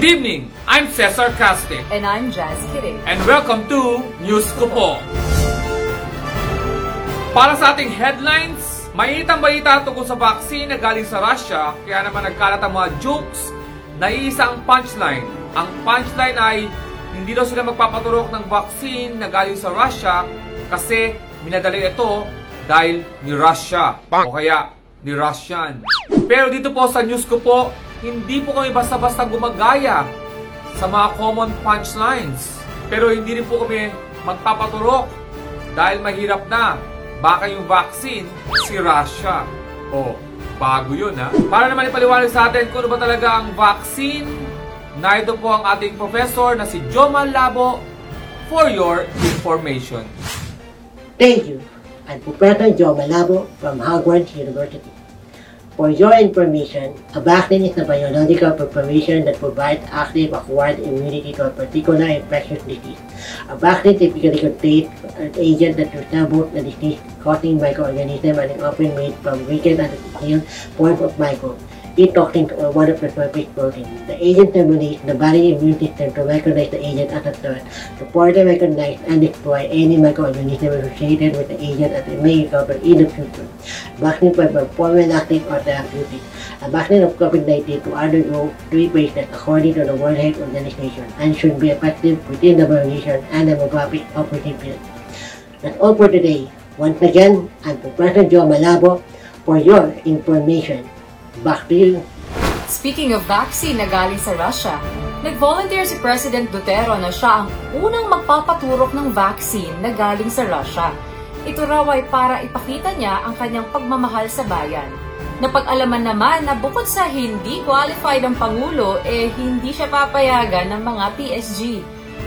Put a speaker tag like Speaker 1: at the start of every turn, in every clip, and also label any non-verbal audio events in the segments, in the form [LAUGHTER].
Speaker 1: Good evening! I'm Cesar Caste
Speaker 2: And I'm Jazz Kitty.
Speaker 1: and welcome to News ko po. Para sa ating headlines, mainitang balita tungkol sa vaccine na galing sa Russia, kaya naman nagkalat ang mga jokes na iisa ang punchline. Ang punchline ay hindi daw sila magpapaturok ng vaccine na galing sa Russia kasi minadali ito dahil ni Russia o kaya ni Russian. Pero dito po sa news ko po, hindi po kami basta-basta gumagaya sa mga common punchlines. Pero hindi rin po kami magpapaturok dahil mahirap na. Baka yung vaccine, si Russia. O, bago yun ha. Para naman ipaliwanag sa atin kung ano ba talaga ang vaccine, narito po ang ating professor na si Joma Labo for your information.
Speaker 3: Thank you. I'm Professor Joe Malabo from Hogwarts University. For your information, a vaccine is a biological preparation that provides active acquired immunity to a particular infectious disease. A vaccine typically contains an agent that resembles the disease-causing microorganism and is often made from weakened and concealed forms of microbes. These toxins are one of the surface proteins. The agent stimulates the body's immune system to recognize the agent as a threat, to further recognize and destroy any microorganism associated with the agent as it may recover in the future. Vaccine provide prophylactic or therapeutic. A vaccine of COVID-19 to undergo three phases according to the World Health Organization and should be effective within the variation and demographic of recipients. That's all for today. Once again, I'm Professor Joe Malabo for your information. You.
Speaker 2: Speaking of vaccine na galing sa Russia, nag-volunteer si President Duterte na siya ang unang magpapaturok ng vaccine na galing sa Russia. Ito raw ay para ipakita niya ang kanyang pagmamahal sa bayan. Napag-alaman naman na bukod sa hindi qualified ang Pangulo, eh hindi siya papayagan ng mga PSG.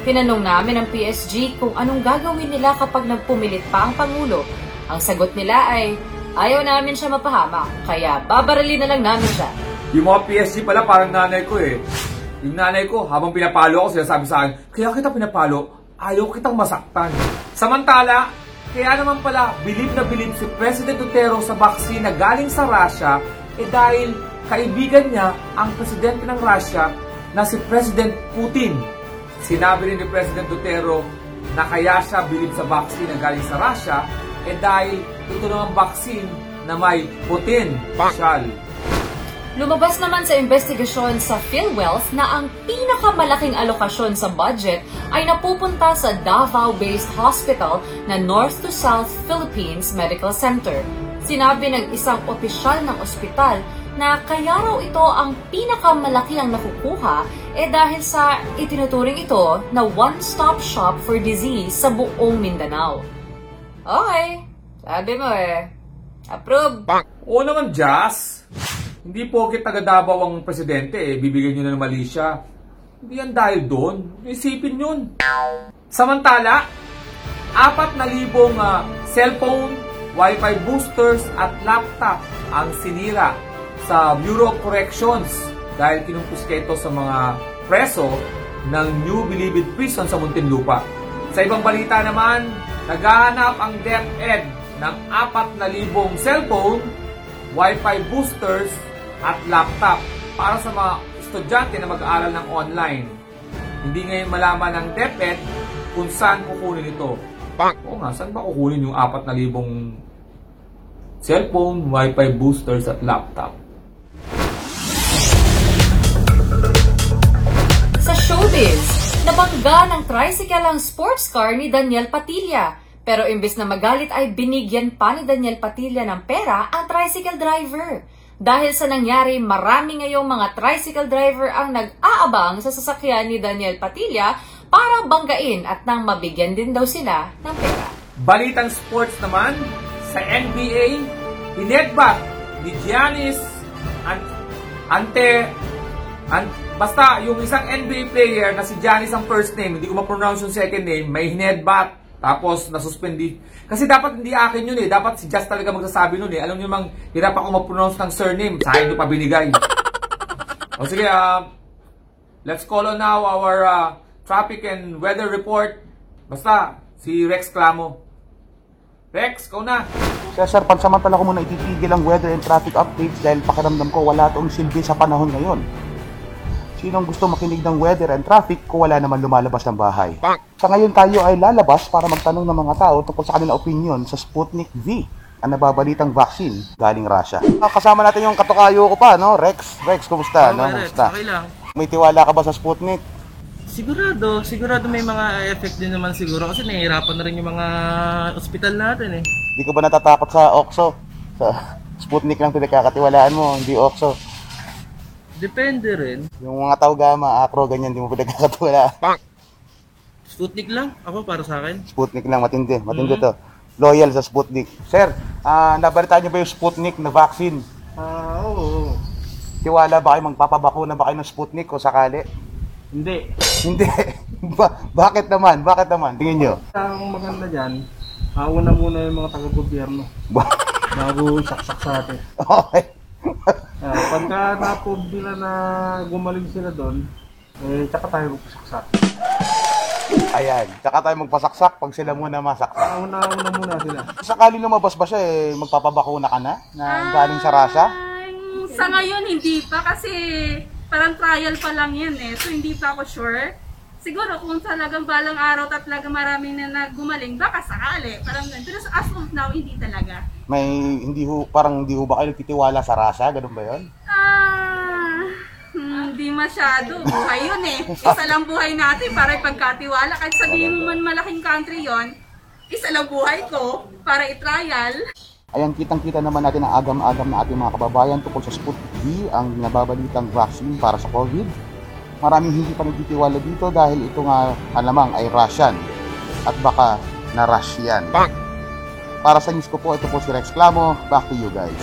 Speaker 2: Tinanong namin ang PSG kung anong gagawin nila kapag nagpumilit pa ang Pangulo. Ang sagot nila ay, ayaw namin siya mapahamak, kaya babarali na lang namin siya.
Speaker 1: Yung mga PSG pala parang nanay ko eh. Yung nanay ko, habang pinapalo ako, sinasabi sa akin, kaya kita pinapalo, ayaw kitang masaktan. Samantala, kaya naman pala, bilib na bilib si President Duterte sa vaccine na galing sa Russia, eh dahil kaibigan niya ang presidente ng Russia na si President Putin. Sinabi rin ni President Duterte na kaya siya bilib sa vaccine na galing sa Russia, eh dahil ito namang vaccine na may Putin. Shal.
Speaker 2: Lumabas naman sa investigasyon sa PhilWealth na ang pinakamalaking alokasyon sa budget ay napupunta sa Davao-based hospital na North to South Philippines Medical Center. Sinabi ng isang opisyal ng ospital na kaya raw ito ang pinakamalaki ang nakukuha eh dahil sa itinuturing ito na one-stop shop for disease sa buong Mindanao. Okay, sabi mo eh. Approve.
Speaker 1: Oo naman, Jazz. Hindi po kita taga Davao ang presidente eh, bibigyan nyo na ng mali siya. Hindi yan dahil doon. Isipin yun. Samantala, apat na libong ah, cellphone, wifi boosters at laptop ang sinira sa Bureau of Corrections dahil kinumpiska ito sa mga preso ng New Bilibid Prison sa Muntinlupa. Sa ibang balita naman, naghahanap ang DepEd ng apat na libong cellphone, wifi boosters at laptop para sa mga estudyante na mag-aaral ng online. Hindi ngayon malaman ng DepEd kung saan kukunin ito. Oo nga, saan ba kukunin yung 4,000 cellphone, wifi boosters at laptop?
Speaker 2: Sa showbiz, nabangga ng tricycle ang sports car ni Daniel Patilla. Pero imbes na magalit ay binigyan pa ni Daniel Patilla ng pera ang tricycle driver. Dahil sa nangyari, marami ngayong mga tricycle driver ang nag-aabang sa sasakyan ni Daniel Patilla para banggain at nang mabigyan din daw sila ng pera.
Speaker 1: Balitang sports naman, sa NBA, hinedbat ni Giannis Ant Ante, an, basta yung isang NBA player na si Giannis ang first name, hindi ko ma-pronounce yung second name, may hinedbat, tapos nasuspended. Kasi dapat hindi akin yun eh. Dapat si Just talaga magsasabi nun eh. Alam niyo mang hirap ako ma-pronounce ng surname. Sa akin nyo pa binigay. [LAUGHS] o sige, ah, let's call on now our ah, traffic and weather report. Basta, si Rex Clamo. Rex, ikaw na.
Speaker 4: Cesar, pansamantala ko muna ititigil ang weather and traffic updates dahil pakiramdam ko wala itong silbi sa panahon ngayon. Sinong gusto makinig ng weather and traffic kung wala naman lumalabas ng bahay? Sa ngayon tayo ay lalabas para magtanong ng mga tao tungkol sa kanilang opinion sa Sputnik V, ang nababalitang vaccine galing Russia. Ah, Kasama natin yung katukayo ko pa, no? Rex, Rex, kumusta? no?
Speaker 5: Okay, Rex,
Speaker 4: Kumusta?
Speaker 5: okay lang.
Speaker 4: May tiwala ka ba sa Sputnik?
Speaker 5: Sigurado, sigurado may mga effect din naman siguro kasi nahihirapan na rin yung mga ospital natin eh.
Speaker 4: Di ka ba natatakot sa Oxo? Sa Sputnik lang pinagkakatiwalaan mo, hindi Oxo.
Speaker 5: Depende rin.
Speaker 4: Yung mga tao gama, acro, ganyan, di mo pinagkakatiwalaan. [LAUGHS]
Speaker 5: Sputnik lang, ako para sa akin.
Speaker 4: Sputnik lang, matindi. Matindi to. Loyal sa Sputnik. Sir, ah nabalitaan niyo ba yung Sputnik na vaccine?
Speaker 5: Ah, oo.
Speaker 4: Tiwala ba kayo magpapabakuna ba kayo ng Sputnik o sakali?
Speaker 5: Hindi.
Speaker 4: Hindi. [LAUGHS] ba- bakit naman? Bakit naman? Tingin nyo.
Speaker 5: Ang maganda dyan, hauna muna yung mga taga-gobyerno
Speaker 4: Ba-
Speaker 5: bago saksak sa atin. [LAUGHS]
Speaker 4: okay.
Speaker 5: Ah, pagka na-prove nila na gumaling sila doon, eh, tsaka tayo magpasaksak.
Speaker 4: Ayan. Tsaka tayo magpasaksak pag sila muna masaksak.
Speaker 5: Una-una muna sila.
Speaker 4: Sakali lumabas ba siya eh, magpapabakuna ka na? Na galing sa?
Speaker 6: Ay, sa ngayon, hindi pa kasi parang trial pa lang yan eh. So, hindi pa ako sure. Siguro kung talagang balang araw at talaga maraming na naggumaling, baka sakali. Parang ganun. Pero as of now, hindi talaga.
Speaker 4: May hindi ho, parang hindi ho ba kayo nagtitiwala sa Russia? Ganun ba yun?
Speaker 6: Ah, hindi masyado. Buhay yun eh. Isa lang buhay natin para ipagkatiwala. Kahit sabihin mo man malaking country yon isa lang buhay ko para i-trial.
Speaker 4: Ayan, kitang-kita naman natin ang agam-agam na ating mga kababayan tungkol sa Sputnik V, ang nababalitang vaccine para sa COVID. Maraming hindi pa nagtitiwala dito dahil ito nga alamang ay Russian at baka na Russian. Para sa news ko po, ito po si Rex Clamo. Back to you guys.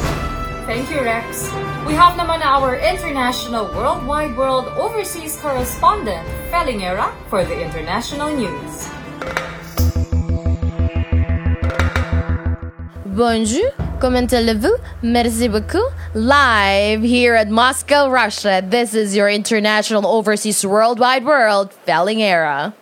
Speaker 2: Thank you, Rex. We have naman our international worldwide world overseas correspondent, Felingera, for the international news.
Speaker 7: Bonjour, comment allez-vous? Merci beaucoup. Live here at Moscow, Russia, this is your international overseas worldwide world, Felling Era.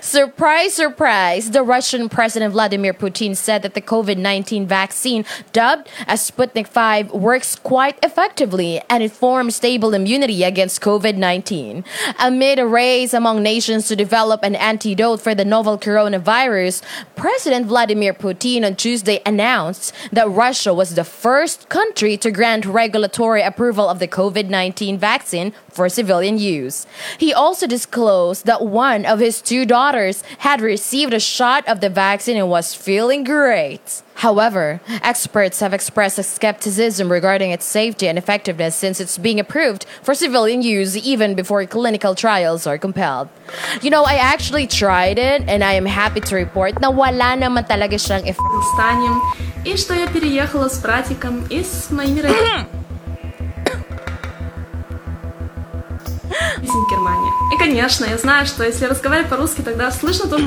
Speaker 7: Surprise, surprise! The Russian President Vladimir Putin said that the COVID 19 vaccine, dubbed as Sputnik 5, works quite effectively and it forms stable immunity against COVID 19. Amid a race among nations to develop an antidote for the novel coronavirus, President Vladimir Putin on Tuesday announced that Russia was the first country to grant regulatory approval of the COVID 19 vaccine for civilian use. He also disclosed that one of his two daughters had received a shot of the vaccine and was feeling great. However, experts have expressed a skepticism regarding its safety and effectiveness since it's being approved for civilian use even before clinical trials are compelled. You know, I actually tried it and I am happy to report na wala naman talaga siyang effect.
Speaker 8: Станем. И что я переехала с братиком и с моими [CLEARS THROAT] родителями. Из Германии. И, конечно, я знаю, что если разговаривать по-русски, тогда слышно то...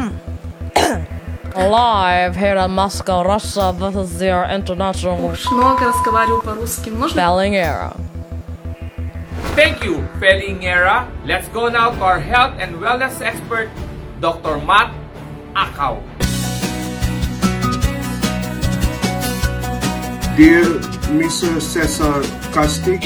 Speaker 7: Live here in Moscow, Russia, this is your international
Speaker 8: Уж много разговариваю по-русски. Можно
Speaker 7: spelling era.
Speaker 1: Thank you, Felingera. Let's go now to our health and wellness expert, Dr. Matt Akaw.
Speaker 9: Dear Mr. Cesar Castic,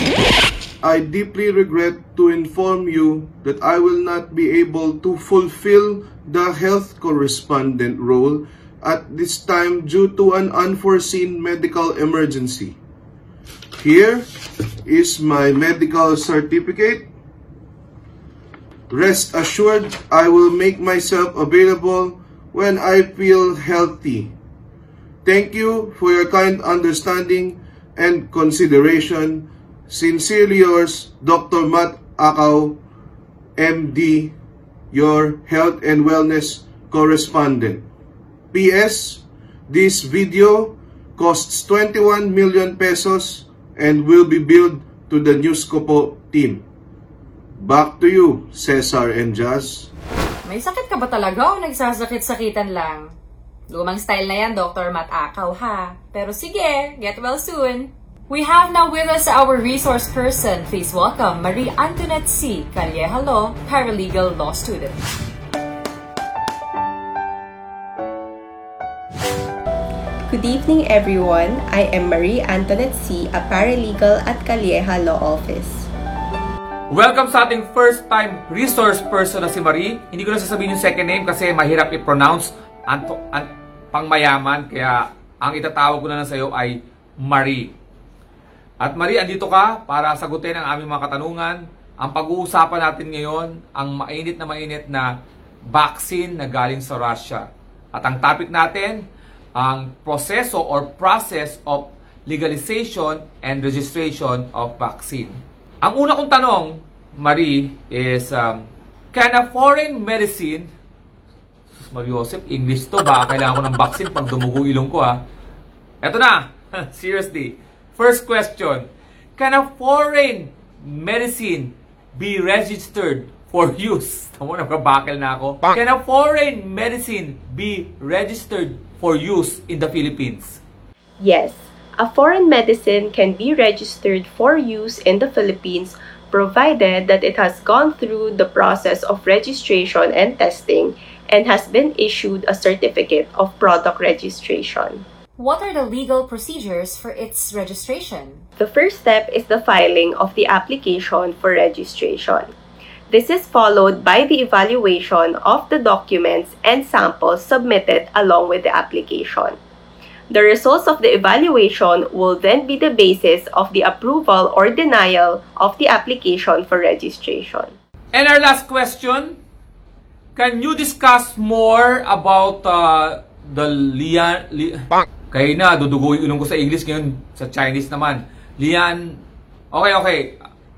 Speaker 9: I deeply regret to inform you that I will not be able to fulfill the health correspondent role at this time due to an unforeseen medical emergency. Here is my medical certificate. Rest assured, I will make myself available when I feel healthy. Thank you for your kind understanding and consideration. Sincerely yours, Dr. Matt Akaw, MD, your health and wellness correspondent. P.S. This video costs 21 million pesos and will be billed to the News ko po team. Back to you, Cesar and Jazz.
Speaker 2: May sakit ka ba talaga o nagsasakit-sakitan lang? Lumang style na yan, Dr. Matt Akaw, ha? Pero sige, get well soon. We have now with us our resource person. Please welcome Marie Antoinette C. Calleja Law, paralegal law student.
Speaker 10: Good evening, everyone. I am Marie Antoinette C., a paralegal at Calleja Law Office.
Speaker 1: Welcome sa ating first time resource person na si Marie. Hindi ko na sasabihin yung second name kasi mahirap i-pronounce anto, an, pangmayaman. Kaya ang itatawag ko na lang sa iyo ay Marie. At Marie, andito ka para sagutin ang aming mga katanungan. Ang pag-uusapan natin ngayon, ang mainit na mainit na vaccine na galing sa Russia. At ang topic natin, ang proseso or process of legalization and registration of vaccine. Ang una kong tanong, Marie, is um, can a foreign medicine Sus, Mariosep, English to. Baka kailangan ko ng vaccine pag dumugo ilong ko ha. Eto na, [LAUGHS] seriously. First question, can a foreign medicine be registered for use? [LAUGHS] Tamo na, bakal na ako. Can a foreign medicine be registered for use in the Philippines?
Speaker 10: Yes, a foreign medicine can be registered for use in the Philippines provided that it has gone through the process of registration and testing and has been issued a certificate of product registration.
Speaker 2: What are the legal procedures for its registration?
Speaker 10: The first step is the filing of the application for registration. This is followed by the evaluation of the documents and samples submitted along with the application. The results of the evaluation will then be the basis of the approval or denial of the application for registration.
Speaker 1: And our last question, can you discuss more about uh, the Lian... Li, kayo na, dudugo yung ilong ko sa English ngayon, sa Chinese naman. Lian... Okay, okay.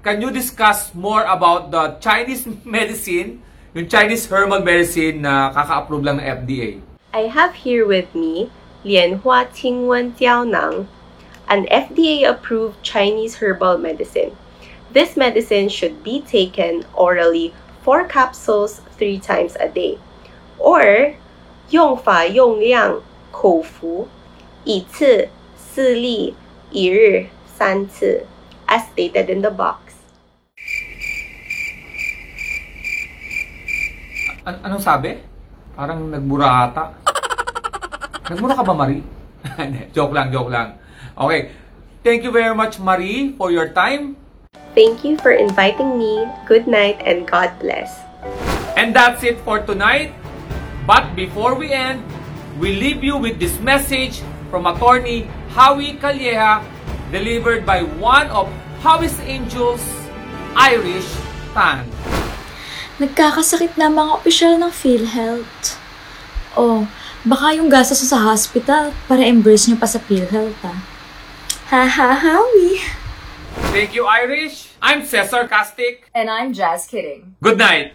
Speaker 1: Can you discuss more about the Chinese [LAUGHS] medicine, yung Chinese herbal medicine na kaka-approve lang ng FDA?
Speaker 10: I have here with me Lianhua Qingwen Jiaonang, an FDA-approved Chinese herbal medicine. This medicine should be taken orally 4 capsules 3 times a day, or 用法用量口服 一次四粒一日三次 as stated in the box.
Speaker 1: An- anong sabi? Parang nagmura ata. Nagmura ka ba, Marie? [LAUGHS] Hindi, joke lang, joke lang. Okay. Thank you very much, Marie, for your time.
Speaker 10: Thank you for inviting me. Good night and God bless.
Speaker 1: And that's it for tonight. But before we end, we leave you with this message from attorney Howie Calleja delivered by one of Howie's Angels, Irish Tan.
Speaker 11: Nagkakasakit na mga opisyal ng PhilHealth. Oh, baka yung gastos sa hospital para embrace nyo pa sa PhilHealth ah. Ha ha Howie!
Speaker 1: Thank you, Irish. I'm Cesar Castic.
Speaker 2: And I'm Jazz Kidding.
Speaker 1: Good night.